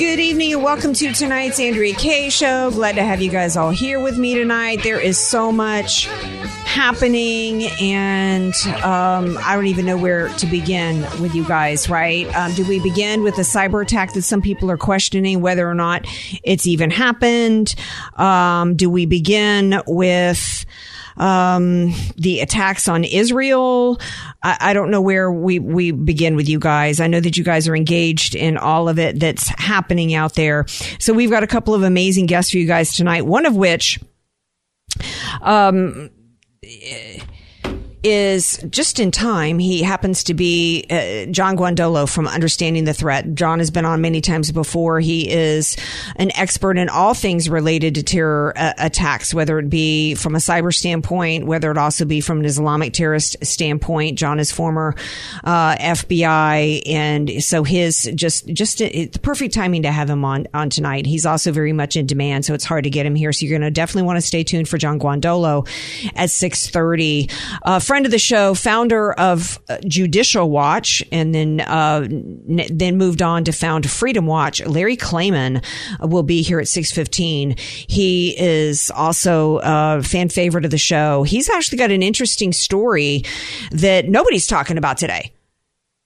Good evening and welcome to tonight's Andrea Kaye Show. Glad to have you guys all here with me tonight. There is so much happening, and um, I don't even know where to begin with you guys, right? Um, do we begin with the cyber attack that some people are questioning whether or not it's even happened? Um, do we begin with um, the attacks on Israel. I, I, don't know where we, we begin with you guys. I know that you guys are engaged in all of it that's happening out there. So we've got a couple of amazing guests for you guys tonight. One of which, um, is just in time. He happens to be uh, John Guandolo from Understanding the Threat. John has been on many times before. He is an expert in all things related to terror uh, attacks, whether it be from a cyber standpoint, whether it also be from an Islamic terrorist standpoint. John is former uh, FBI, and so his just just uh, the perfect timing to have him on on tonight. He's also very much in demand, so it's hard to get him here. So you're going to definitely want to stay tuned for John Guandolo at six thirty. Uh, friend of the show, founder of uh, Judicial Watch, and then uh, n- then moved on to found Freedom Watch. Larry Klayman will be here at six fifteen. He is also a fan favorite of the show. He's actually got an interesting story that nobody's talking about today,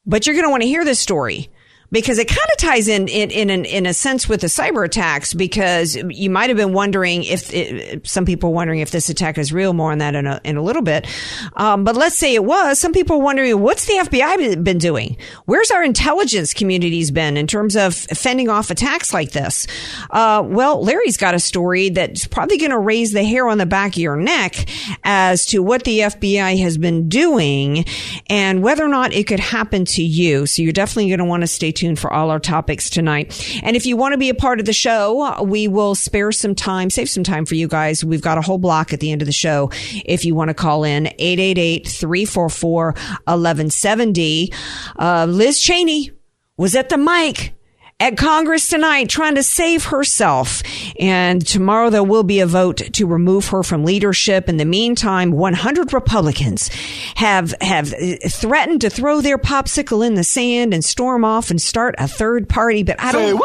but you're going to want to hear this story because it kind of ties in in in, an, in a sense with the cyber attacks because you might have been wondering if it, some people are wondering if this attack is real. More on that in a, in a little bit. Um, but let's say it was. Some people are wondering what's the FBI been doing? Where's our intelligence communities been in terms of fending off attacks like this? Uh, well, Larry's got a story that's probably going to raise the hair on the back of your neck as to what the FBI has been doing and whether or not it could happen to you. So you're definitely going to want to stay tuned tuned for all our topics tonight. And if you want to be a part of the show, we will spare some time, save some time for you guys. We've got a whole block at the end of the show. If you want to call in 888-344-1170. Uh, Liz Cheney was at the mic at Congress tonight trying to save herself. And tomorrow there will be a vote to remove her from leadership. In the meantime, 100 Republicans have, have threatened to throw their popsicle in the sand and storm off and start a third party. But I don't.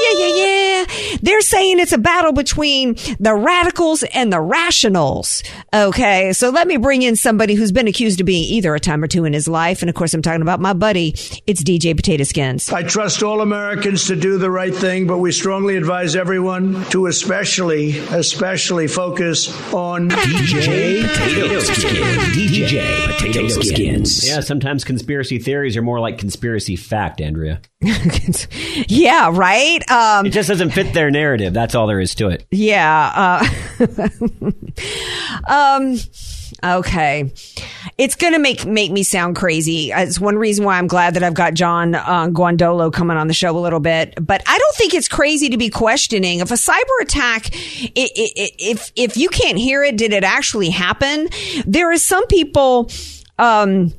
Yeah, yeah, yeah. They're saying it's a battle between the radicals and the rationals. Okay. So let me bring in somebody who's been accused of being either a time or two in his life. And of course, I'm talking about my buddy. It's DJ Potato Skins. I trust all Americans to do the right thing, but we strongly advise everyone to especially, especially focus on DJ Potato Skins. DJ Potato Skins. Yeah, sometimes conspiracy theories are more like conspiracy fact, Andrea. yeah, right? Um, it just doesn't fit their narrative. That's all there is to it. Yeah. Uh, um, okay. It's going to make, make me sound crazy. It's one reason why I'm glad that I've got John uh, Guandolo coming on the show a little bit. But I don't think it's crazy to be questioning if a cyber attack, if, if you can't hear it, did it actually happen? There are some people, um,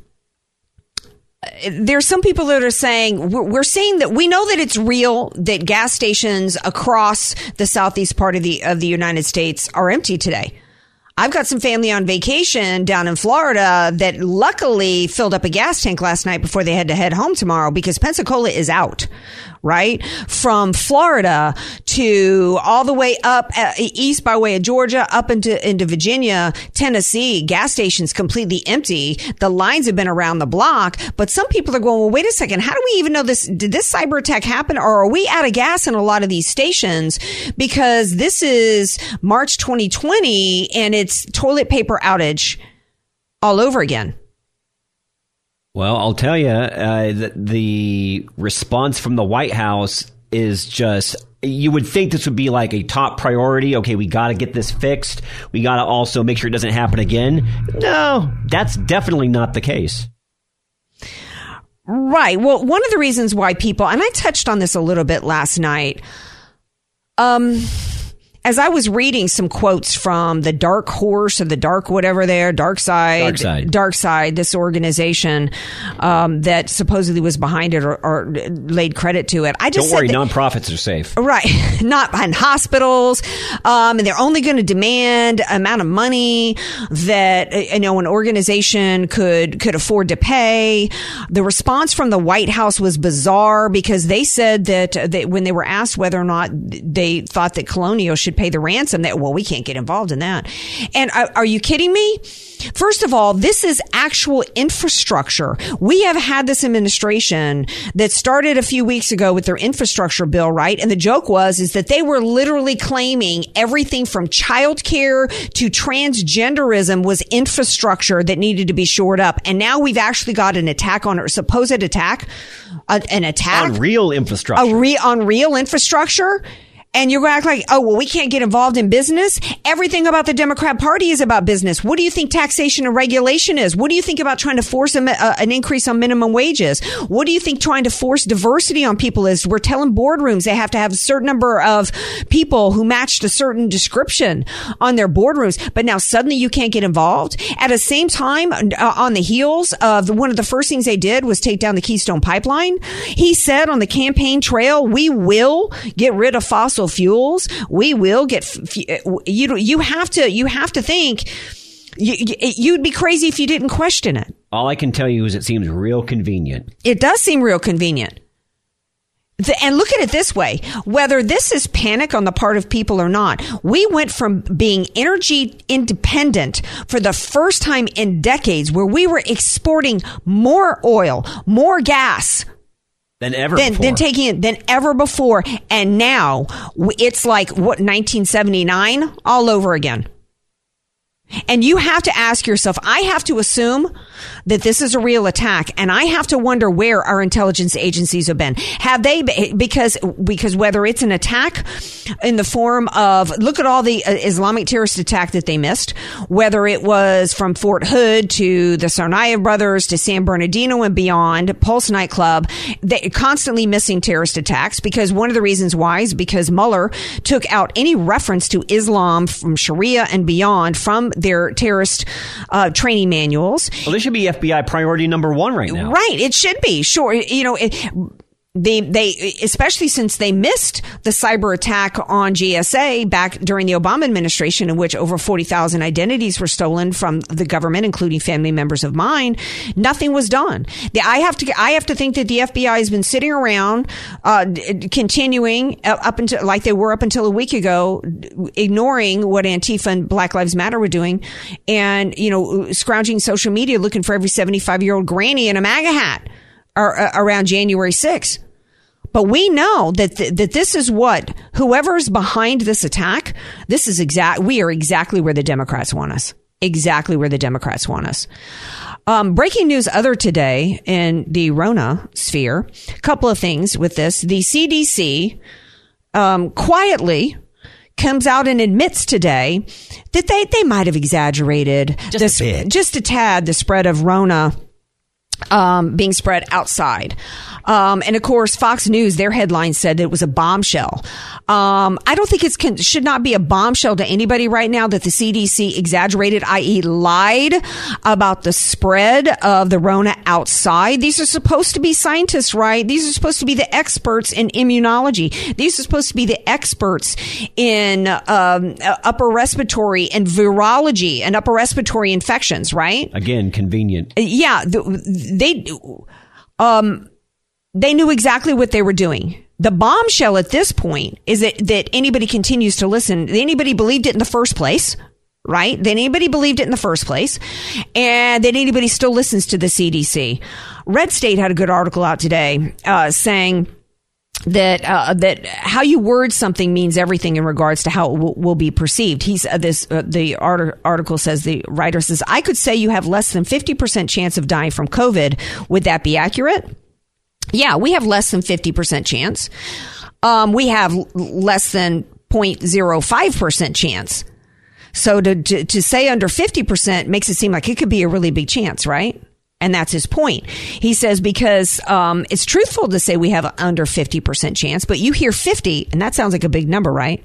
there's some people that are saying we're seeing that we know that it's real that gas stations across the southeast part of the of the United States are empty today. I've got some family on vacation down in Florida that luckily filled up a gas tank last night before they had to head home tomorrow because Pensacola is out right? From Florida to all the way up uh, east by way of Georgia, up into, into Virginia, Tennessee, gas stations completely empty. The lines have been around the block, but some people are going, well, wait a second. How do we even know this? Did this cyber attack happen or are we out of gas in a lot of these stations? Because this is March 2020 and it's toilet paper outage all over again. Well, I'll tell you, uh, the, the response from the White House is just you would think this would be like a top priority. Okay, we got to get this fixed. We got to also make sure it doesn't happen again. No, that's definitely not the case. Right. Well, one of the reasons why people, and I touched on this a little bit last night, um, as I was reading some quotes from the Dark Horse or the Dark whatever there, Dark Side, Dark Side, Dark Side this organization um, that supposedly was behind it or, or, laid credit to it. I just don't worry, that, nonprofits are safe, right? Not behind hospitals, um, and they're only going to demand amount of money that you know an organization could could afford to pay. The response from the White House was bizarre because they said that they, when they were asked whether or not they thought that Colonial should should pay the ransom. That well, we can't get involved in that. And are, are you kidding me? First of all, this is actual infrastructure. We have had this administration that started a few weeks ago with their infrastructure bill, right? And the joke was is that they were literally claiming everything from childcare to transgenderism was infrastructure that needed to be shored up. And now we've actually got an attack on or supposed attack, an attack on real infrastructure, a re- on real infrastructure and you're going to act like, oh, well, we can't get involved in business. Everything about the Democrat Party is about business. What do you think taxation and regulation is? What do you think about trying to force a, uh, an increase on minimum wages? What do you think trying to force diversity on people is? We're telling boardrooms they have to have a certain number of people who matched a certain description on their boardrooms. But now suddenly you can't get involved. At the same time, uh, on the heels of one of the first things they did was take down the Keystone Pipeline. He said on the campaign trail, we will get rid of fossil fossil fuels, we will get eh, you. You have to. You have to think. Eh, you'd be crazy if you didn't question it. All I can tell you is it seems real convenient. It does seem real convenient. and look at it this way whether this is panic on the part of people or not, we went from being energy independent for the first time in decades where we were exporting more oil, more gas, than ever than, before. than taking it than ever before. And now it's like what 1979 all over again. And you have to ask yourself, I have to assume that this is a real attack. And I have to wonder where our intelligence agencies have been. Have they, because, because whether it's an attack in the form of, look at all the uh, Islamic terrorist attack that they missed, whether it was from Fort Hood to the Tsarnaev brothers to San Bernardino and beyond, Pulse nightclub, they constantly missing terrorist attacks because one of the reasons why is because Mueller took out any reference to Islam from Sharia and beyond from their terrorist uh, training manuals. Well, this should be FBI priority number one right now. Right. It should be. Sure. You know, it, they they especially since they missed the cyber attack on GSA back during the Obama administration in which over 40,000 identities were stolen from the government including family members of mine nothing was done the, I have to I have to think that the FBI has been sitting around uh, continuing up until like they were up until a week ago ignoring what Antifa and Black Lives Matter were doing and you know scrounging social media looking for every 75 year old granny in a MAGA hat uh, around January 6th. But we know that th- that this is what whoever's behind this attack. This is exact. We are exactly where the Democrats want us. Exactly where the Democrats want us. Um, breaking news other today in the Rona sphere. A couple of things with this. The CDC um, quietly comes out and admits today that they, they might have exaggerated just the, a just a tad the spread of Rona um, being spread outside. Um, and of course, Fox News, their headline said it was a bombshell. Um, I don't think it con- should not be a bombshell to anybody right now that the CDC exaggerated, i.e., lied about the spread of the Rona outside. These are supposed to be scientists, right? These are supposed to be the experts in immunology. These are supposed to be the experts in um, upper respiratory and virology and upper respiratory infections, right? Again, convenient. Yeah, th- they um they knew exactly what they were doing. The bombshell at this point is that that anybody continues to listen. Anybody believed it in the first place, right? That anybody believed it in the first place, and that anybody still listens to the CDC. Red State had a good article out today uh, saying that uh, that how you word something means everything in regards to how it will, will be perceived. He's uh, this uh, the art- article says the writer says I could say you have less than fifty percent chance of dying from COVID. Would that be accurate? Yeah, we have less than fifty percent chance. Um, we have less than 0.05 percent chance. So to, to to say under fifty percent makes it seem like it could be a really big chance, right? And that's his point. He says because um, it's truthful to say we have under 50% chance, but you hear 50 and that sounds like a big number, right?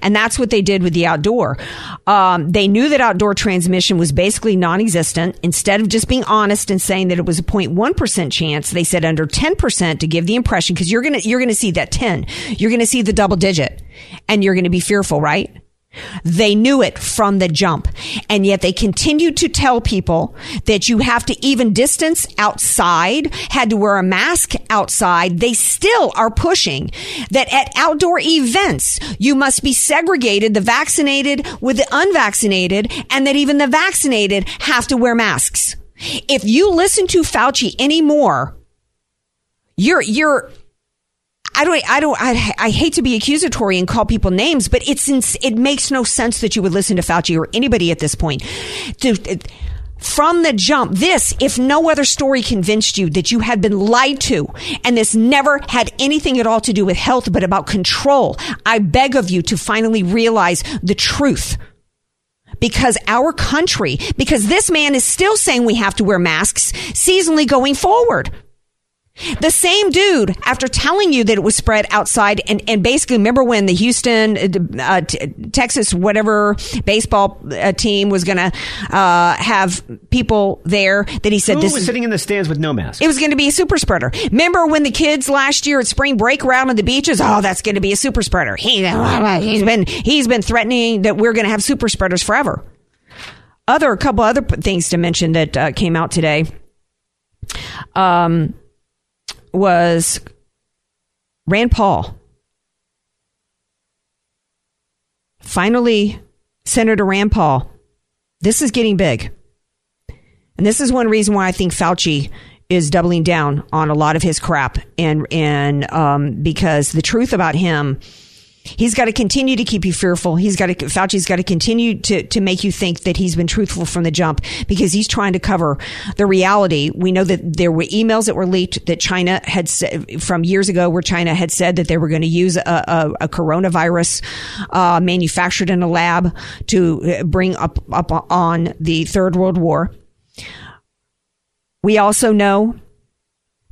And that's what they did with the outdoor. Um, they knew that outdoor transmission was basically non-existent. Instead of just being honest and saying that it was a 0.1% chance, they said under 10% to give the impression, because you're gonna, you're gonna see that 10. You're gonna see the double digit and you're gonna be fearful, right? They knew it from the jump. And yet they continued to tell people that you have to even distance outside, had to wear a mask outside. They still are pushing that at outdoor events, you must be segregated, the vaccinated with the unvaccinated, and that even the vaccinated have to wear masks. If you listen to Fauci anymore, you're, you're, I don't, I don't, I, I hate to be accusatory and call people names, but it's, ins- it makes no sense that you would listen to Fauci or anybody at this point. To, from the jump, this, if no other story convinced you that you had been lied to and this never had anything at all to do with health, but about control, I beg of you to finally realize the truth because our country, because this man is still saying we have to wear masks seasonally going forward. The same dude, after telling you that it was spread outside, and, and basically, remember when the Houston, uh, t- Texas, whatever baseball uh, team was going to uh, have people there, that he said Who this was sitting in the stands with no mask? it was going to be a super spreader. Remember when the kids last year at spring break around on the beaches? Oh, that's going to be a super spreader. He, he's been he's been threatening that we're going to have super spreaders forever. Other a couple other p- things to mention that uh, came out today. Um, was Rand Paul. Finally, Senator Rand Paul. This is getting big. And this is one reason why I think Fauci is doubling down on a lot of his crap and and um, because the truth about him He's got to continue to keep you fearful. He's got to, Fauci's got to continue to, to make you think that he's been truthful from the jump because he's trying to cover the reality. We know that there were emails that were leaked that China had said from years ago where China had said that they were going to use a, a, a coronavirus, uh, manufactured in a lab to bring up, up on the third world war. We also know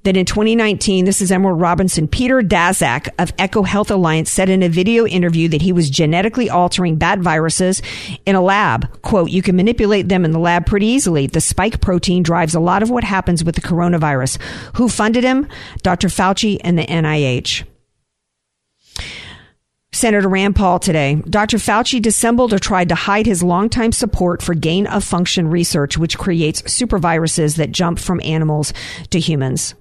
that in 2019, this is Emerald Robinson, Peter Daszak of EcoHealth Alliance said in a video interview that he was genetically altering bat viruses in a lab. Quote, you can manipulate them in the lab pretty easily. The spike protein drives a lot of what happens with the coronavirus. Who funded him? Dr. Fauci and the NIH. Senator Rand Paul today. Dr. Fauci dissembled or tried to hide his longtime support for gain of function research, which creates superviruses that jump from animals to humans.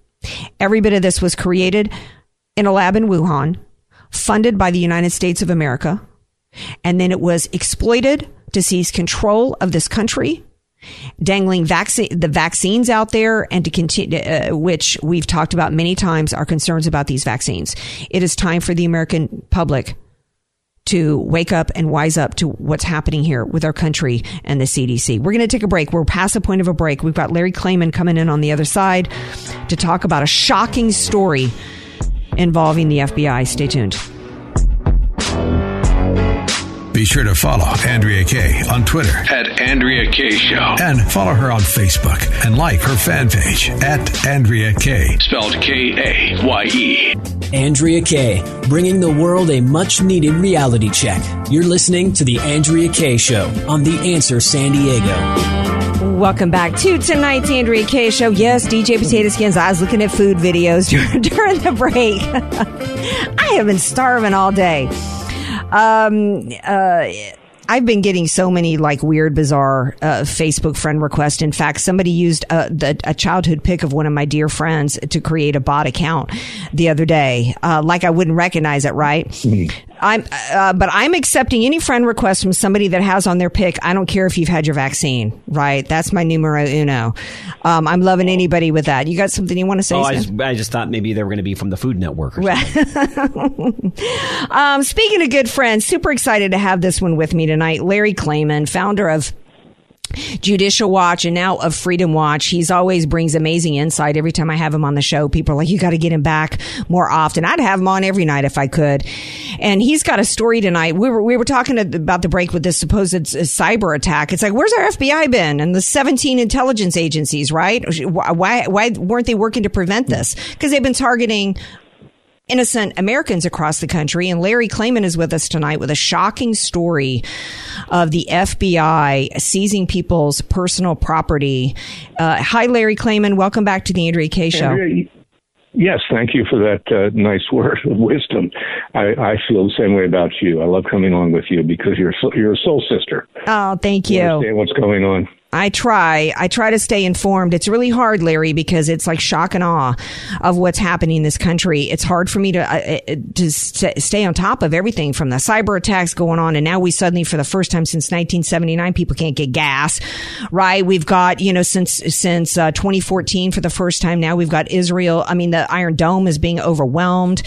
Every bit of this was created in a lab in Wuhan, funded by the United States of America, and then it was exploited to seize control of this country, dangling vaccine the vaccines out there, and to continue, uh, which we've talked about many times, our concerns about these vaccines. It is time for the American public to wake up and wise up to what's happening here with our country and the CDC. We're going to take a break. We're past the point of a break. We've got Larry Klayman coming in on the other side to talk about a shocking story involving the FBI. Stay tuned. Be sure to follow Andrea Kaye on Twitter At Andrea Kaye Show. and follow her on Facebook and like her fan page at Andrea Kaye. Spelled K A Y E. Andrea Kaye, bringing the world a much needed reality check. You're listening to The Andrea Kaye Show on The Answer San Diego. Welcome back to tonight's Andrea Kaye Show. Yes, DJ Potato Skins. I was looking at food videos during the break. I have been starving all day. Um, uh, I've been getting so many like weird, bizarre uh, Facebook friend requests. In fact, somebody used a, the, a childhood pic of one of my dear friends to create a bot account the other day. Uh, like I wouldn't recognize it, right? I'm, uh, but I'm accepting any friend request from somebody that has on their pic. I don't care if you've had your vaccine, right? That's my numero uno. Um, I'm loving anybody with that. You got something you want to say? Oh, I just, I just thought maybe they were going to be from the Food Network. Or something. Um, speaking of good friends, super excited to have this one with me tonight. Larry Klayman, founder of Judicial Watch and now of Freedom Watch. He's always brings amazing insight every time I have him on the show. People are like, you got to get him back more often. I'd have him on every night if I could. And he's got a story tonight. We were, we were talking about the break with this supposed uh, cyber attack. It's like, where's our FBI been and the 17 intelligence agencies, right? Why, why weren't they working to prevent this? Because they've been targeting innocent Americans across the country. And Larry Klayman is with us tonight with a shocking story of the FBI seizing people's personal property. Uh, hi, Larry Klayman. Welcome back to the Andrea Kaye Show. Andrea, Yes, thank you for that uh, nice word of wisdom. I, I feel the same way about you. I love coming on with you because you're so- you're a soul sister. Oh, thank You you. understand what's going on. I try. I try to stay informed. It's really hard, Larry, because it's like shock and awe of what's happening in this country. It's hard for me to uh, uh, to st- stay on top of everything from the cyber attacks going on, and now we suddenly, for the first time since 1979, people can't get gas. Right? We've got you know since since uh, 2014 for the first time now we've got Israel. I mean, the Iron Dome is being overwhelmed.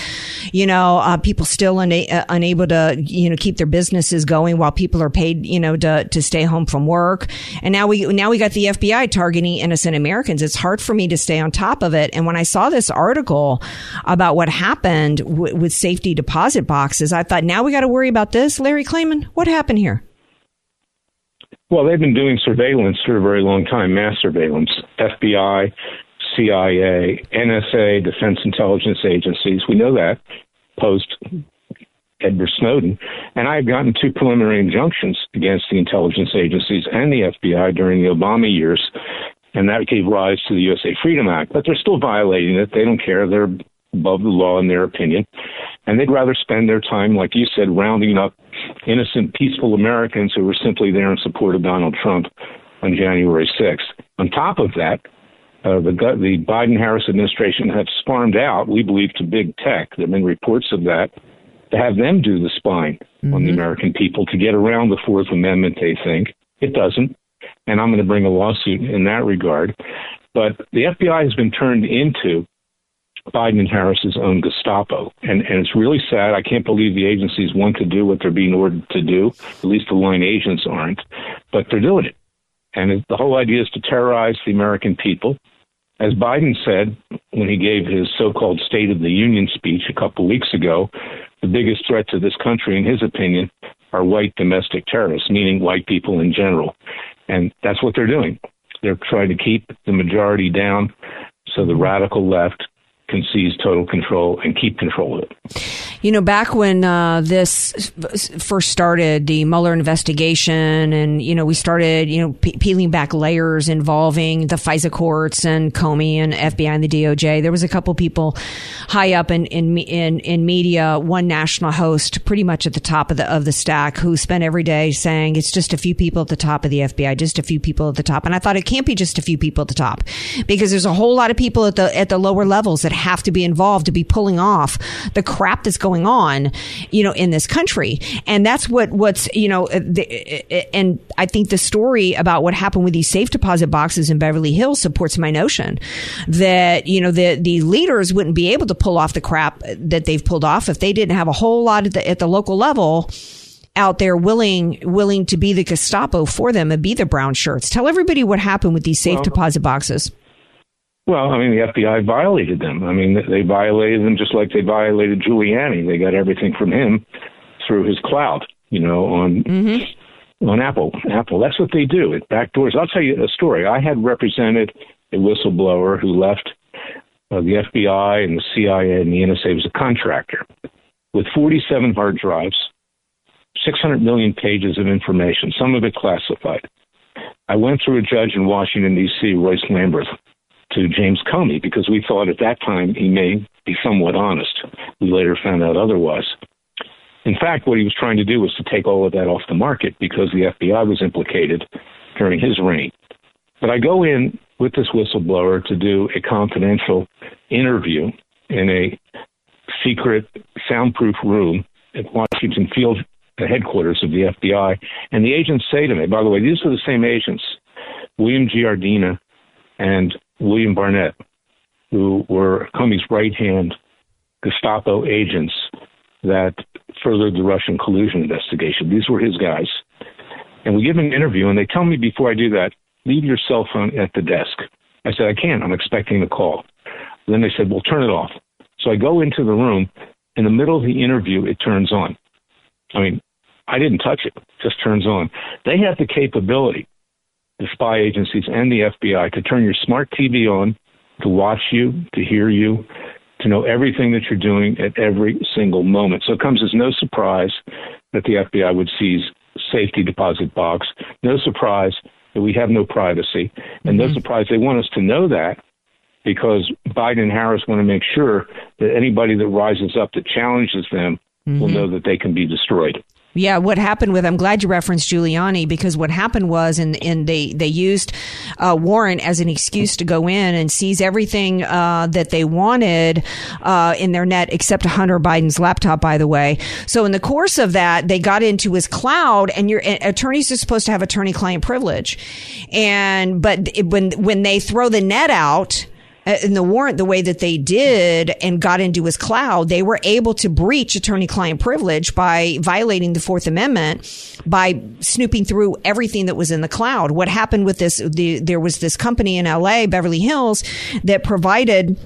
You know, uh, people still una- uh, unable to you know keep their businesses going while people are paid you know to to stay home from work, and now we now we got the FBI targeting innocent Americans. It's hard for me to stay on top of it. And when I saw this article about what happened w- with safety deposit boxes, I thought now we got to worry about this. Larry Klayman, what happened here? Well, they've been doing surveillance for a very long time, mass surveillance. FBI, CIA, NSA, Defense Intelligence Agencies. We know that post Edward Snowden. And I have gotten two preliminary injunctions against the intelligence agencies and the FBI during the Obama years. And that gave rise to the USA Freedom Act. But they're still violating it. They don't care. They're above the law in their opinion. And they'd rather spend their time, like you said, rounding up innocent, peaceful Americans who were simply there in support of Donald Trump on January 6th. On top of that, uh, the, the Biden Harris administration has farmed out, we believe, to big tech. There have been reports of that, to have them do the spying on the mm-hmm. American people to get around the Fourth Amendment, they think. It doesn't. And I'm going to bring a lawsuit in that regard. But the FBI has been turned into Biden and Harris's own Gestapo. And, and it's really sad. I can't believe the agencies want to do what they're being ordered to do. At least the line agents aren't. But they're doing it. And it, the whole idea is to terrorize the American people. As Biden said when he gave his so called State of the Union speech a couple weeks ago, the biggest threat to this country, in his opinion, are white domestic terrorists, meaning white people in general. And that's what they're doing. They're trying to keep the majority down so the radical left can seize total control and keep control of it. You know, back when uh, this first started, the Mueller investigation, and you know, we started, you know, pe- peeling back layers involving the FISA courts and Comey and FBI and the DOJ. There was a couple people high up in in in, in media, one national host, pretty much at the top of the of the stack, who spent every day saying it's just a few people at the top of the FBI, just a few people at the top. And I thought it can't be just a few people at the top, because there's a whole lot of people at the at the lower levels that have to be involved to be pulling off the crap that's going on, you know, in this country. And that's what what's you know, uh, the, uh, and I think the story about what happened with these safe deposit boxes in Beverly Hills supports my notion that you know the the leaders wouldn't be able to pull off the crap that they've pulled off if they didn't have a whole lot at the, at the local level out there willing willing to be the Gestapo for them and be the brown shirts. Tell everybody what happened with these safe Well- deposit boxes. Well, I mean, the FBI violated them. I mean, they violated them just like they violated Giuliani. They got everything from him through his cloud, you know, on Mm-hmm. on Apple. Apple. That's what they do. It backdoors. I'll tell you a story. I had represented a whistleblower who left uh, the FBI and the CIA and the NSA was a contractor with 47 hard drives, 600 million pages of information, some of it classified. I went through a judge in Washington, D.C., Royce Lamberth, to James Comey because we thought at that time he may be somewhat honest. We later found out otherwise. In fact, what he was trying to do was to take all of that off the market because the FBI was implicated during his reign. But I go in with this whistleblower to do a confidential interview in a secret soundproof room at Washington Field, the headquarters of the FBI. And the agents say to me, by the way, these are the same agents, William Giardina and William Barnett, who were Comey's right hand Gestapo agents that furthered the Russian collusion investigation. These were his guys. And we give an interview, and they tell me before I do that, leave your cell phone at the desk. I said, I can't. I'm expecting a call. Then they said, well, turn it off. So I go into the room. In the middle of the interview, it turns on. I mean, I didn't touch it, it just turns on. They have the capability, the spy agencies and the FBI, to turn your smart TV on, to watch you, to hear you, to know everything that you're doing at every single moment. So it comes as no surprise that the FBI would seize safety deposit box. No surprise that we have no privacy, and no mm-hmm. surprise they want us to know that because Biden and Harris want to make sure that anybody that rises up that challenges them will mm-hmm. know that they can be destroyed. Yeah, what happened with I'm glad you referenced Giuliani because what happened was and and they they used uh, Warren as an excuse to go in and seize everything uh, that they wanted uh, in their net except Hunter Biden's laptop, by the way. So in the course of that, they got into his cloud, and your attorneys are supposed to have attorney-client privilege, and but it, when when they throw the net out Uh, in the warrant the way that they did and got into his cloud, they were able to breach attorney client privilege by violating the Fourth Amendment by snooping through everything that was in the cloud. What happened with this? The, there was this company in LA, Beverly Hills, that provided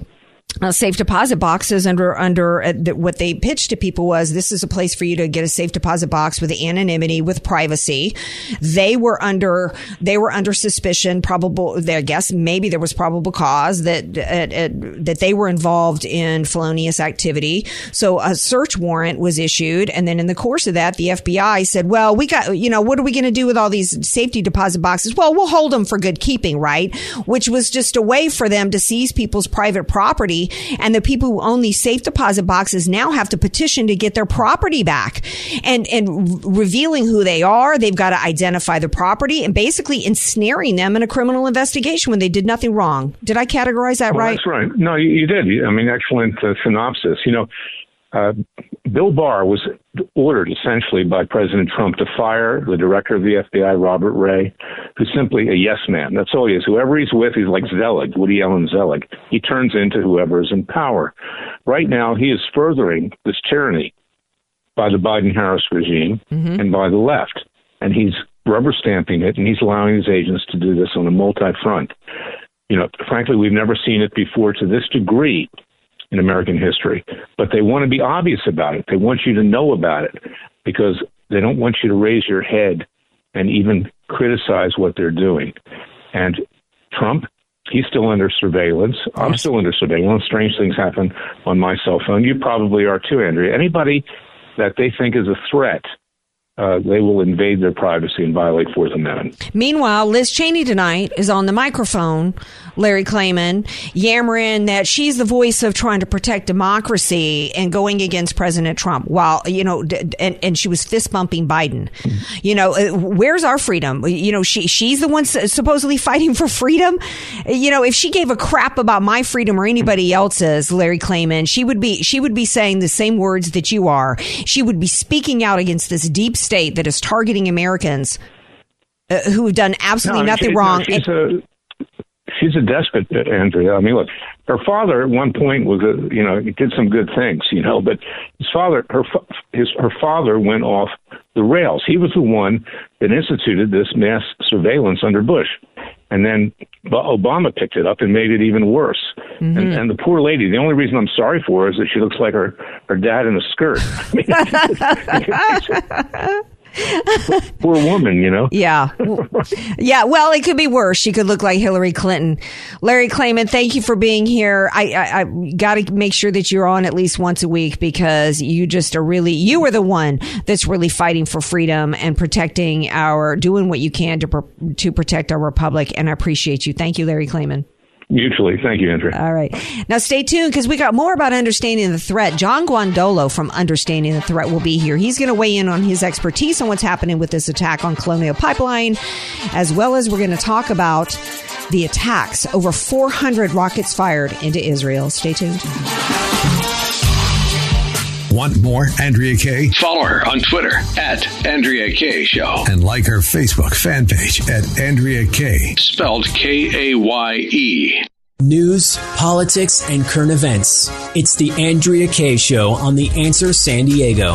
uh, safe deposit boxes under under uh, th- what they pitched to people was this is a place for you to get a safe deposit box with anonymity with privacy. They were under they were under suspicion probable i guess maybe there was probable cause that uh, that they were involved in felonious activity. So a search warrant was issued and then in the course of that the fbi said well we got you know what are we going to do with all these safety deposit boxes? Well we'll hold them for good keeping right? Which was just a way for them to seize people's private property and the people who own these safe deposit boxes now have to petition to get their property back and and revealing who they are they've got to identify the property and basically ensnaring them in a criminal investigation when they did nothing wrong did i categorize that Well, right That's right. No, you, you did. I mean, excellent uh, synopsis. You know, uh, Bill Barr was ordered essentially by President Trump to fire the director of the FBI, Robert Wray, who's simply a yes man. That's all he is. Whoever he's with, he's like Zelig, Woody Allen Zelig. He turns into whoever is in power. Right now, he is furthering this tyranny by the Biden Harris regime and by the left. And he's rubber stamping it, and he's allowing his agents to do this on a multi front. You know, frankly, we've never seen it before to this degree in American history. But they want to be obvious about it. They want you to know about it because they don't want you to raise your head and even criticize what they're doing. And Trump, he's still under surveillance. I'm still under surveillance. Strange things happen on my cell phone. You probably are too, Andrea. Anybody that they think is a threat, uh, they will invade their privacy and violate Fourth Amendment. Meanwhile, Liz Cheney tonight is on the microphone, Larry Klayman, yammering that she's the voice of trying to protect democracy and going against President Trump. While, you know, and, and she was fist bumping Biden. You know, uh, where's our freedom? You know, she, she's the one supposedly fighting for freedom. You know, if she gave a crap about my freedom or anybody else's, Larry Klayman, she would be, she would be saying the same words that you are. She would be speaking out against this deep state that is targeting Americans uh, who have done absolutely No, nothing she- wrong. no, she's a she's a despot, uh, Andrea. I mean, look, her father at one point was a you know he did some good things, you know, but his father her his her father went off the rails. He was the one that instituted this mass surveillance under Bush. And then Obama picked it up and made it even worse. And, mm-hmm. and the poor lady, the only reason I'm sorry for her is that she looks like her, her dad in a skirt. I mean, Poor woman, you know. Yeah. yeah. Well, it could be worse. She could look like Hillary Clinton. Larry Klayman, thank you for being here. I, I, I got to make sure that you're on at least once a week because you just are really, you are the one that's really fighting for freedom and protecting our, doing what you can to, to protect our republic. And I appreciate you. Thank you, Larry Klayman. Mutually. Thank you, Andrew. All right. Now stay tuned because we got more about understanding the threat. John Guandolo from Understanding the Threat will be here. He's going to weigh in on his expertise on what's happening with this attack on Colonial Pipeline, as well as we're going to talk about the attacks. Over 400 rockets fired into Israel. Stay tuned. Want more Andrea Kaye? Follow her on Twitter at Andrea Kaye Show. And like her Facebook fan page at Andrea Kaye. Spelled K A Y E. News, politics, and current events. It's the Andrea Kaye Show on The Answer San Diego.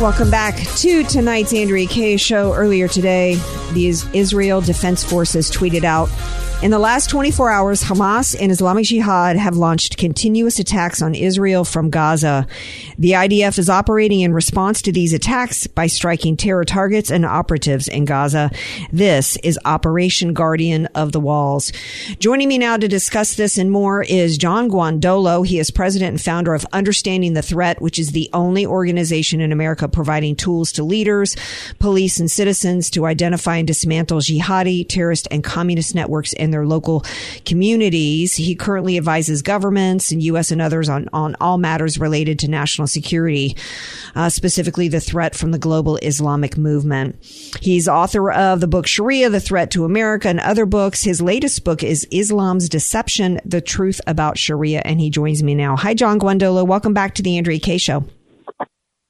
Welcome back to tonight's Andrea Kaye Show. Earlier today, the Israel Defense Forces tweeted out in the last 24 hours, Hamas and Islamic Jihad have launched continuous attacks on Israel from Gaza. The IDF is operating in response to these attacks by striking terror targets and operatives in Gaza. This is Operation Guardian of the Walls. Joining me now to discuss this and more is John Guandolo. He is president and founder of Understanding the Threat, which is the only organization in America providing tools to leaders, police, and citizens to identify and dismantle jihadi, terrorist, and communist networks in their local communities. He currently advises governments and U.S. and others on, on all matters related to national security, uh, specifically the threat from the global Islamic movement. He's author of the book Sharia, The Threat to America, and other books. His latest book is Islam's Deception, The Truth About Sharia, and he joins me now. Hi, John Guandolo. Welcome back to the Andrea Kaye Show.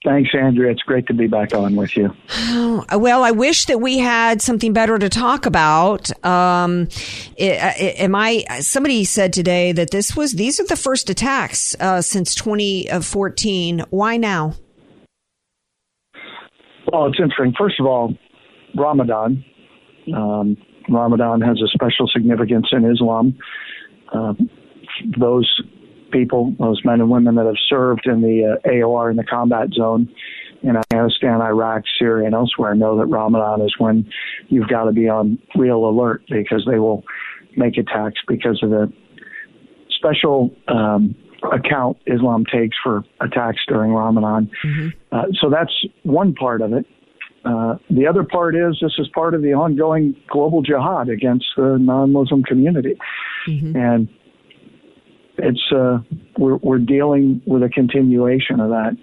Thanks, Andrea. It's great to be back on with you. well, I wish that we had something better to talk about. Um, it, it, am I? Somebody said today that this was these are the first attacks uh, since 2014. Why now? Well, it's interesting. First of all, Ramadan. Um, Ramadan has a special significance in Islam. Uh, those people, those men and women that have served in the uh, AOR in the combat zone in Afghanistan, Iraq, Syria, and elsewhere know that Ramadan is when you've got to be on real alert because they will make attacks because of the special um, account Islam takes for attacks during Ramadan. Mm-hmm. Uh, so that's one part of it. Uh, the other part is this is part of the ongoing global jihad against the non-Muslim community, mm-hmm. and it's uh, we're we're dealing with a continuation of that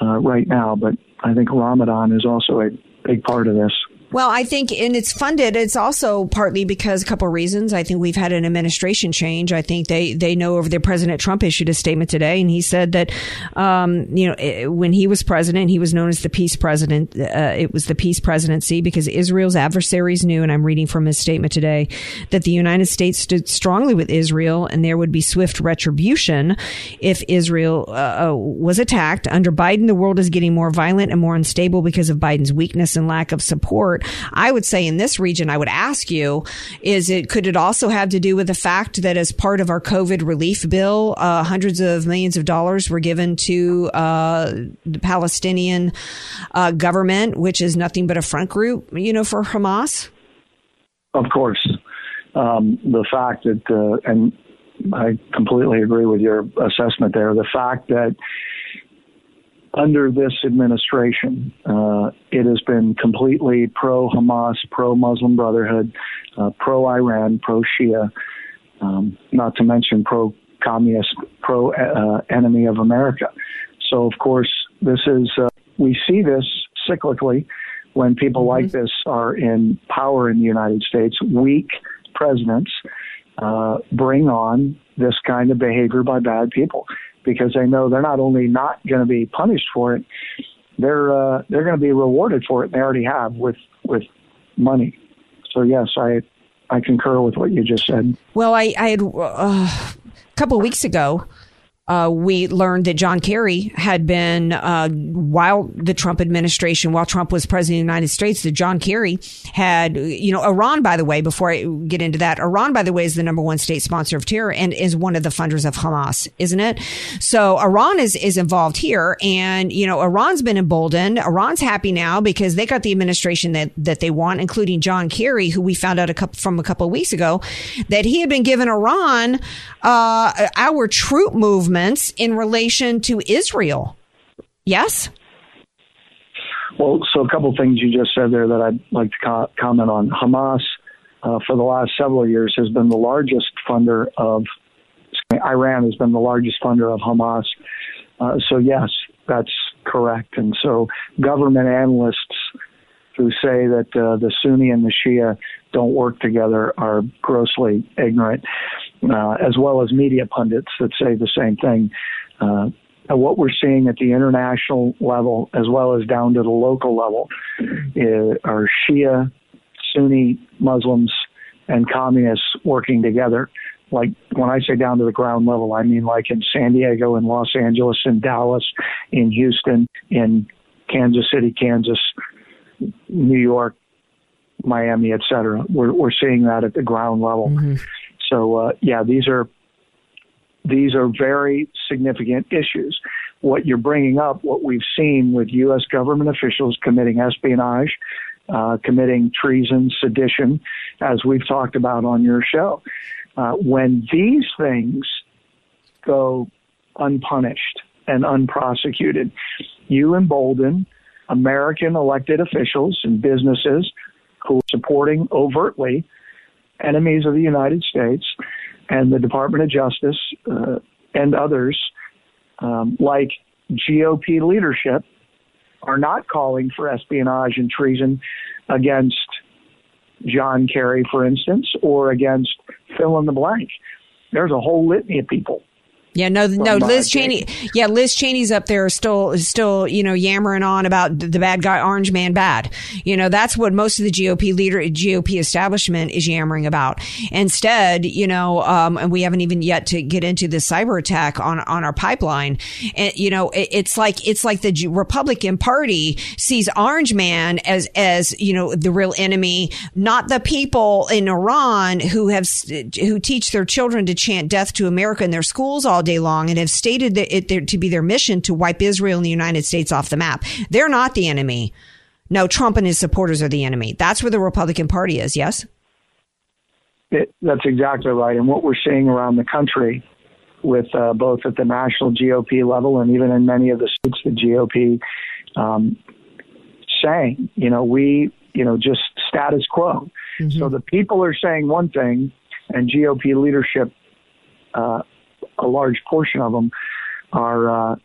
uh, right now. But I think Ramadan is also a big part of this. Well, I think, and it's funded. It's also partly because a couple of reasons. I think we've had an administration change. I think they they know over there. President Trump issued a statement today, and he said that, um, you know, it, when he was president, he was known as the peace president. Uh, it was the peace presidency because Israel's adversaries knew, and I'm reading from his statement today, that the United States stood strongly with Israel, and there would be swift retribution if Israel uh, uh was attacked. Under Biden, the world is getting more violent and more unstable because of Biden's weakness and lack of support I would say in this region, I would ask you, is it, could it also have to do with the fact that as part of our COVID relief bill, uh, hundreds of millions of dollars were given to, uh, the Palestinian, uh, government, which is nothing but a front group, you know, for Hamas? Of course. Um, the fact that, uh, and I completely agree with your assessment there. The fact that under this administration, uh, it has been completely pro Hamas, pro Muslim Brotherhood, uh, pro Iran, pro Shia, um, not to mention pro communist, pro uh, enemy of America. So, of course, this is, uh, we see this cyclically when people mm-hmm. like this are in power in the United States. Weak presidents uh, bring on this kind of behavior by bad people because they know they're not only not going to be punished for it, they're uh, they're going to be rewarded for it. They already have with with money. So yes, I I concur with what you just said. Well, I I had uh, a couple of weeks ago. Uh, we learned that John Kerry had been, uh, while the Trump administration, while Trump was president of the United States, that John Kerry had, you know, Iran, by the way, before I get into that, Iran, by the way, is the number one state sponsor of terror and is one of the funders of Hamas, isn't it? So Iran is, is involved here. And, you know, Iran's been emboldened. Iran's happy now because they got the administration that, that they want, including John Kerry, who we found out a couple, from a couple of weeks ago that he had been given Iran, uh, our troop movement in relation to Israel. Yes? Well, so a couple things you just said there that I'd like to co- comment on. Hamas, uh, for the last several years, has been the largest funder of Iran has been the largest funder of Hamas. Uh, so yes, that's correct. And so government analysts who say that uh, the Sunni and the Shia don't work together are grossly ignorant uh, as well as media pundits that say the same thing. Uh, what we're seeing at the international level, as well as down to the local level, is, are Shia, Sunni Muslims, and communists working together. Like when I say down to the ground level, I mean like in San Diego, in Los Angeles, in Dallas, in Houston, in Kansas City, Kansas, New York, Miami, et cetera. We're, we're seeing that at the ground level. Mm-hmm. So uh, yeah, these are these are very significant issues. What you're bringing up, what we've seen with U.S. government officials committing espionage, uh, committing treason, sedition, as we've talked about on your show. Uh, when these things go unpunished and unprosecuted, you embolden American elected officials and businesses who are supporting overtly enemies of the United States and the Department of Justice uh, and others, um, like GOP leadership, are not calling for espionage and treason against John Kerry, for instance, or against fill in the blank. There's a whole litany of people yeah, no, no. Liz Cheney. Yeah, Liz Cheney's up there still, still, you know, yammering on about the bad guy, Orange Man, bad. You know, that's what most of the GOP leader, GOP establishment is yammering about. Instead, you know, um, and we haven't even yet to get into the cyber attack on on our pipeline. And you know, it, it's like it's like the Republican Party sees Orange Man as as you know the real enemy, not the people in Iran who have who teach their children to chant death to America in their schools all day long and have stated that it to be their mission to wipe Israel and the United States off the map. They're not the enemy. No, Trump and his supporters are the enemy. That's where the Republican Party is, yes? It, that's exactly right. And what we're seeing around the country with uh, both at the national GOP level and even in many of the states, the GOP um, saying, you know, we, you know, just status quo. Mm-hmm. So the people are saying one thing, and GOP leadership uh, a large portion of them are uh,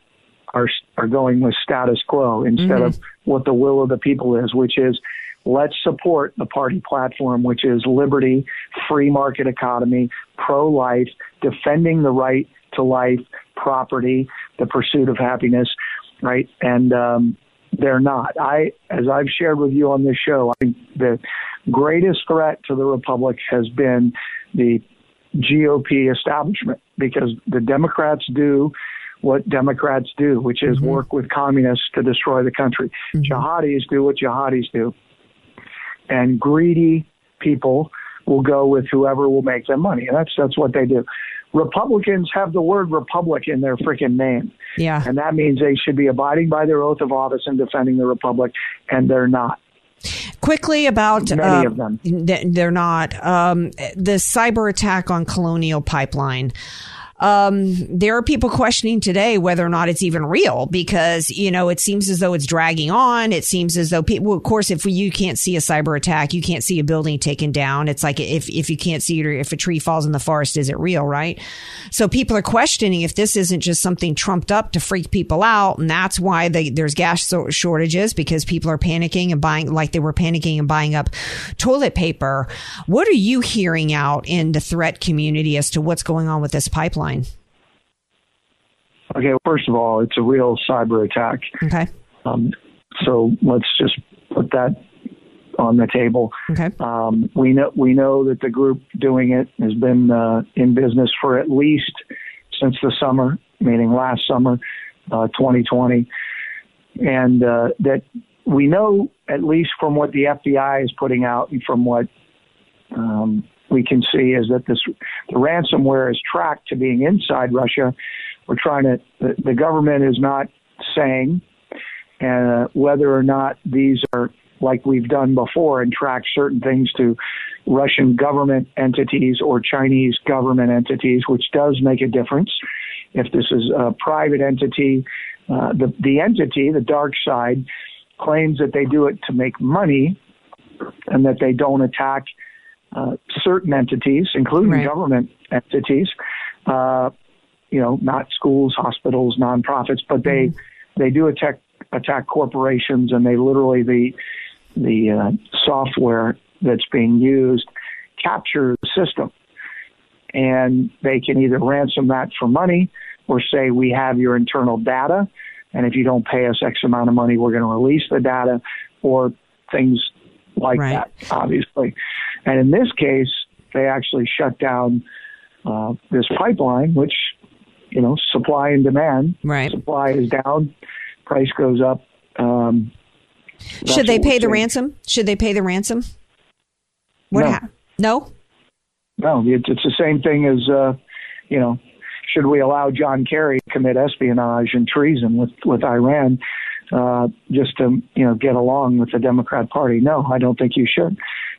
are are going with status quo instead mm-hmm. of what the will of the people is, which is let's support the party platform, which is liberty, free market economy, pro life, defending the right to life, property, the pursuit of happiness, right? And um, they're not. I, as I've shared with you on this show, I think the greatest threat to the republic has been the GOP establishment because the Democrats do what Democrats do, which is mm-hmm. work with communists to destroy the country. Mm-hmm. Jihadis do what jihadis do. And greedy people will go with whoever will make them money. And that's that's what they do. Republicans have the word republic in their freaking name. Yeah. And that means they should be abiding by their oath of office and defending the republic, and they're not. Quickly about many uh, of them, they're not um, the cyber attack on Colonial Pipeline. Um, there are people questioning today whether or not it's even real because, you know, it seems as though it's dragging on. It seems as though people, of course, if you can't see a cyber attack, you can't see a building taken down. It's like if, if you can't see it or if a tree falls in the forest, is it real, right? So people are questioning if this isn't just something trumped up to freak people out. And that's why the, there's gas shortages because people are panicking and buying, like they were panicking and buying up toilet paper. What are you hearing out in the threat community as to what's going on with this pipeline? Okay, well, first of all, it's a real cyber attack. Okay. Um, so let's just put that on the table. Okay. Um, we know we know that the group doing it has been uh, in business for at least since the summer meaning last summer, uh, 2020, and uh, that we know, at least from what the FBI is putting out and from what um, we can see, is that this the ransomware is tracked to being inside Russia. We're trying to. The, the government is not saying uh, whether or not these are like we've done before and track certain things to Russian government entities or Chinese government entities, which does make a difference. If this is a private entity, uh, the, the entity, the dark side, claims that they do it to make money and that they don't attack uh, certain entities, including right. government entities, uh, you know, not schools, hospitals, nonprofits, but they mm-hmm. they do attack attack corporations, and they literally the the uh, software that's being used capture the system, and they can either ransom that for money or say we have your internal data, and if you don't pay us X amount of money, we're going to release the data, or things like right. that, obviously. And in this case, they actually shut down uh, this pipeline, which you know, supply and demand. Right. Supply is down, price goes up. Um, Should they pay the ransom? Should they pay the ransom? What no. Ha- no. No, it's, it's the same thing as uh, you know. Should we allow John Kerry to commit espionage and treason with with Iran uh, just to you know get along with the Democrat Party? No, I don't think you should.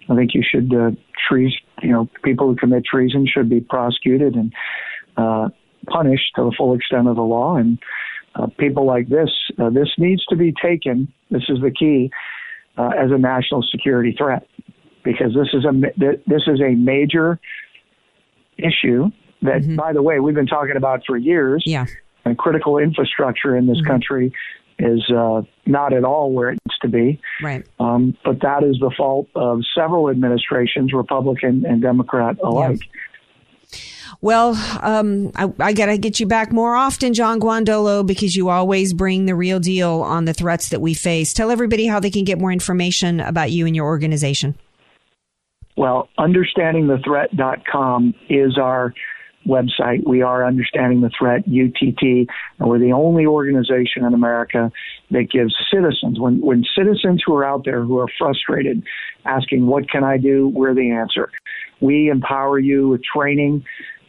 I think you should uh, treason. You know, people who commit treason should be prosecuted and uh, punished to the full extent of the law. And uh, people like this, uh, this needs to be taken. This is the key uh, as a national security threat because this is a this is a major issue that, mm-hmm. by the way, we've been talking about for years. Yeah. And critical infrastructure in this mm-hmm. country is uh, not at all where it needs to be. Right. Um, but that is the fault of several administrations, Republican and Democrat alike. Yeah. Well, um, I, I got to get you back more often, John Guandolo, because you always bring the real deal on the threats that we face. Tell everybody how they can get more information about you and your organization. Well, understandingthethreat.com is our website. We are Understanding the Threat, UTT, and we're the only organization in America that gives citizens, when, when citizens who are out there who are frustrated asking, What can I do? We're the answer. We empower you with training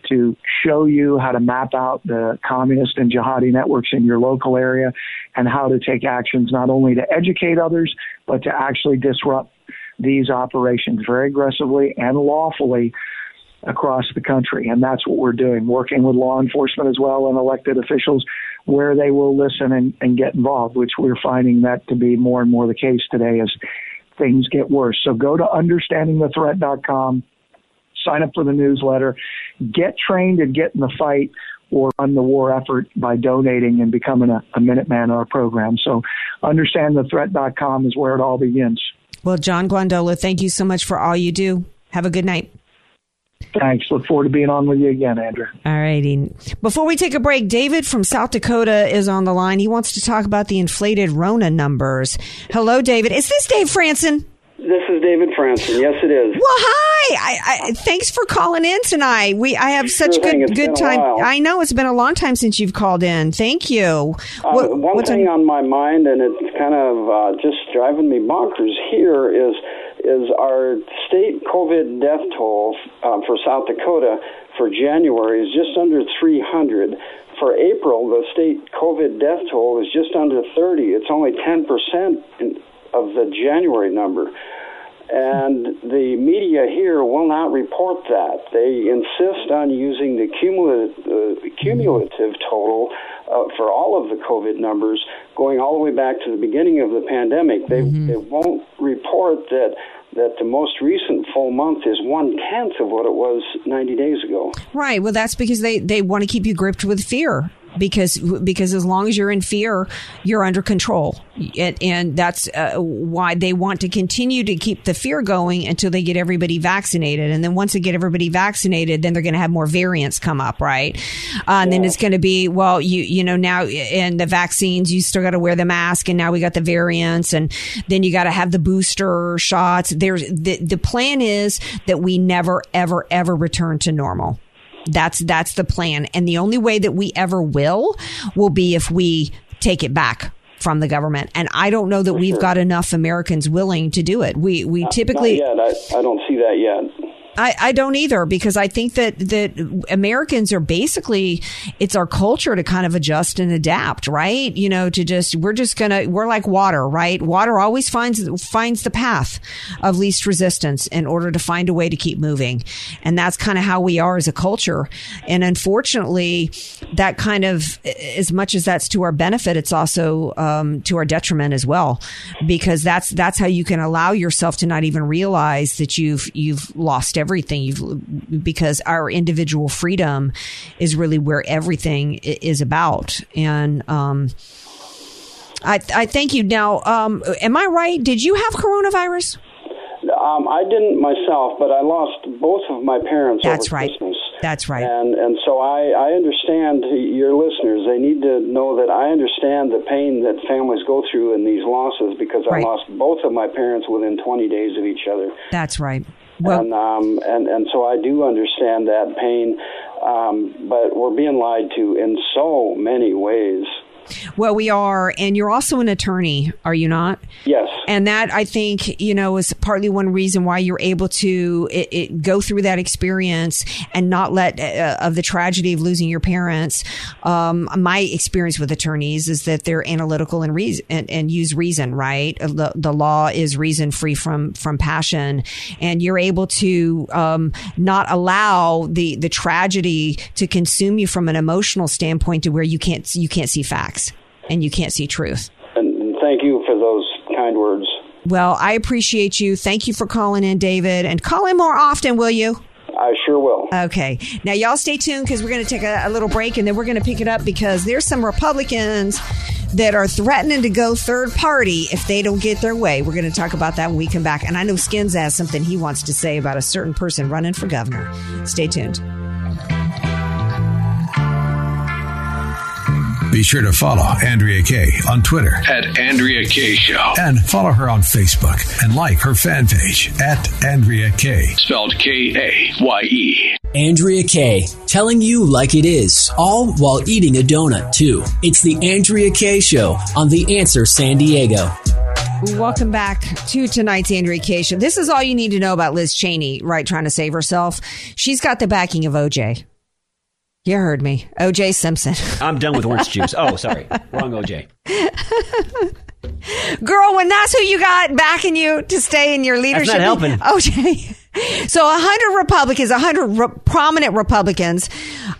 to show you how to map out the communist and jihadi networks in your local area and how to take actions not only to educate others, but to actually disrupt these operations very aggressively and lawfully across the country. And that's what we're doing, working with law enforcement as well and elected officials where they will listen and, and get involved, which we're finding that to be more and more the case today as things get worse. So go to understandingthethreat.com sign up for the newsletter, get trained and get in the fight or run the war effort by donating and becoming a, a Minuteman or a program. So understandthethreat.com is where it all begins. Well, John Guandolo, thank you so much for all you do. Have a good night. Thanks. Look forward to being on with you again, Andrew. All righty. Before we take a break, David from South Dakota is on the line. He wants to talk about the inflated Rona numbers. Hello, David. Is this Dave Franson? This is David Franson. Yes, it is. Well, hi. I, I, thanks for calling in tonight. We I have such sure good good time. I know it's been a long time since you've called in. Thank you. Uh, what, one thing on-, on my mind, and it's kind of uh, just driving me bonkers here, is is our state COVID death toll uh, for South Dakota for January is just under 300. For April, the state COVID death toll is just under 30. It's only 10 percent of the January number. And the media here will not report that. They insist on using the cumulative, uh, cumulative total uh, for all of the COVID numbers going all the way back to the beginning of the pandemic. They, mm-hmm. they won't report that that the most recent full month is one tenth of what it was 90 days ago. Right. Well, that's because they, they want to keep you gripped with fear because because as long as you're in fear, you're under control, and, and that's uh, why they want to continue to keep the fear going until they get everybody vaccinated. And then once they get everybody vaccinated, then they're going to have more variants come up, right? Uh, and yeah. then it's going to be well, you you know now in the vaccines, you still got to wear the mask, and now we got the variants, and then you got to have the booster shots. There's the the plan is that we never ever ever return to normal. That's that's the plan. And the only way that we ever will will be if we take it back from the government. And I don't know that we've got enough Americans willing to do it. We we typically Not yet. I, I don't see that yet. I, I don't either because I think that that Americans are basically it's our culture to kind of adjust and adapt, right? You know, to just we're just gonna we're like water, right? Water always finds finds the path of least resistance in order to find a way to keep moving, and that's kind of how we are as a culture. And unfortunately, that kind of as much as that's to our benefit, it's also um, to our detriment as well, because that's that's how you can allow yourself to not even realize that you've you've lost everything you've because our individual freedom is really where everything is about and um I, I thank you. Now, um, am I right? Did you have coronavirus? Um, I didn't myself, but I lost both of my parents That's right. Christmas. That's right. And and so I, I understand your listeners. They need to know that I understand the pain that families go through in these losses because I lost both of my parents within 20 days of each other. That's right. Well, and um, and and so I do understand that pain, um, but we're being lied to in so many ways. Well, we are, and you're also an attorney, are you not? Yes. And that I think you know is partly one reason why you're able to it, it, go through that experience and not let uh, of the tragedy of losing your parents. Um, my experience with attorneys is that they're analytical and reason and, and use reason. Right, Uh, the, the law is reason free from from passion, and you're able to um, not allow the the tragedy to consume you from an emotional standpoint to where you can't you can't see facts and you can't see truth. And, and thank you for those kind words. Well, I appreciate you. Thank you for calling in, David. And call in more often, will you? I sure will. Okay. Now, y'all stay tuned because we're going to take a, a little break and then we're going to pick it up because there's some Republicans that are threatening to go third party if they don't get their way. We're going to talk about that when we come back. And I know Skins has something he wants to say about a certain person running for governor. Stay tuned. Be sure to follow Andrea Kaye on Twitter At Andrea Kaye Show. and follow her on Facebook and like her fan page at Andrea Kaye. Spelled K A Y E. Andrea Kaye, telling you like it is, all while eating a donut too. It's the Andrea Kaye Show on The Answer San Diego. Welcome back to tonight's Andrea Kaye show. This is all you need to know about Liz Cheney, right? Trying to save herself. She's got the backing of OJ. You heard me. OJ Simpson. I'm done with orange juice. Oh, sorry. Wrong OJ. Girl, when that's who you got backing you to stay in your leadership. That's not helping. OJ. So hundred Republicans, hundred re- prominent Republicans,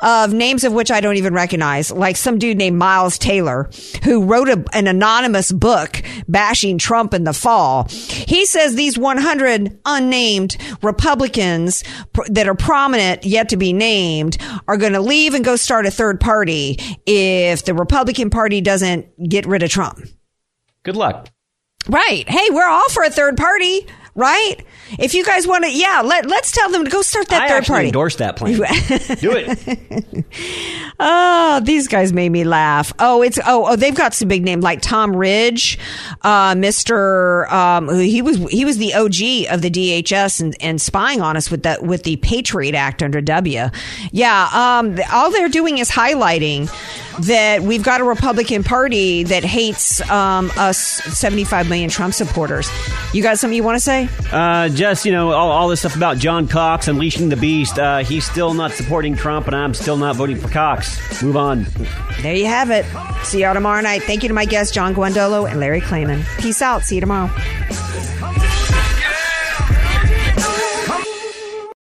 of names of which I don't even recognize, like some dude named Miles Taylor, who wrote a, an anonymous book bashing Trump in the fall. He says these 100 unnamed Republicans pr- that are prominent yet to be named are going to leave and go start a third party if the Republican Party doesn't get rid of Trump. Good luck. Right. Hey, we're all for a third party, right? If you guys want to, yeah, let, let's tell them to go start that I third party. endorse that plan. Do it. Oh, these guys made me laugh. Oh, it's oh oh they've got some big names like Tom Ridge, uh, Mister. Um, he was he was the OG of the DHS and, and spying on us with that with the Patriot Act under W. Yeah. Um, all they're doing is highlighting that we've got a Republican Party that hates um, us 75 million Trump supporters. You got something you want to say? Uh, just, you know, all, all this stuff about John Cox unleashing the beast. Uh, he's still not supporting Trump, and I'm still not voting for Cox. Move on. There you have it. See y'all tomorrow night. Thank you to my guests, John Guandolo and Larry Klayman. Peace out. See you tomorrow.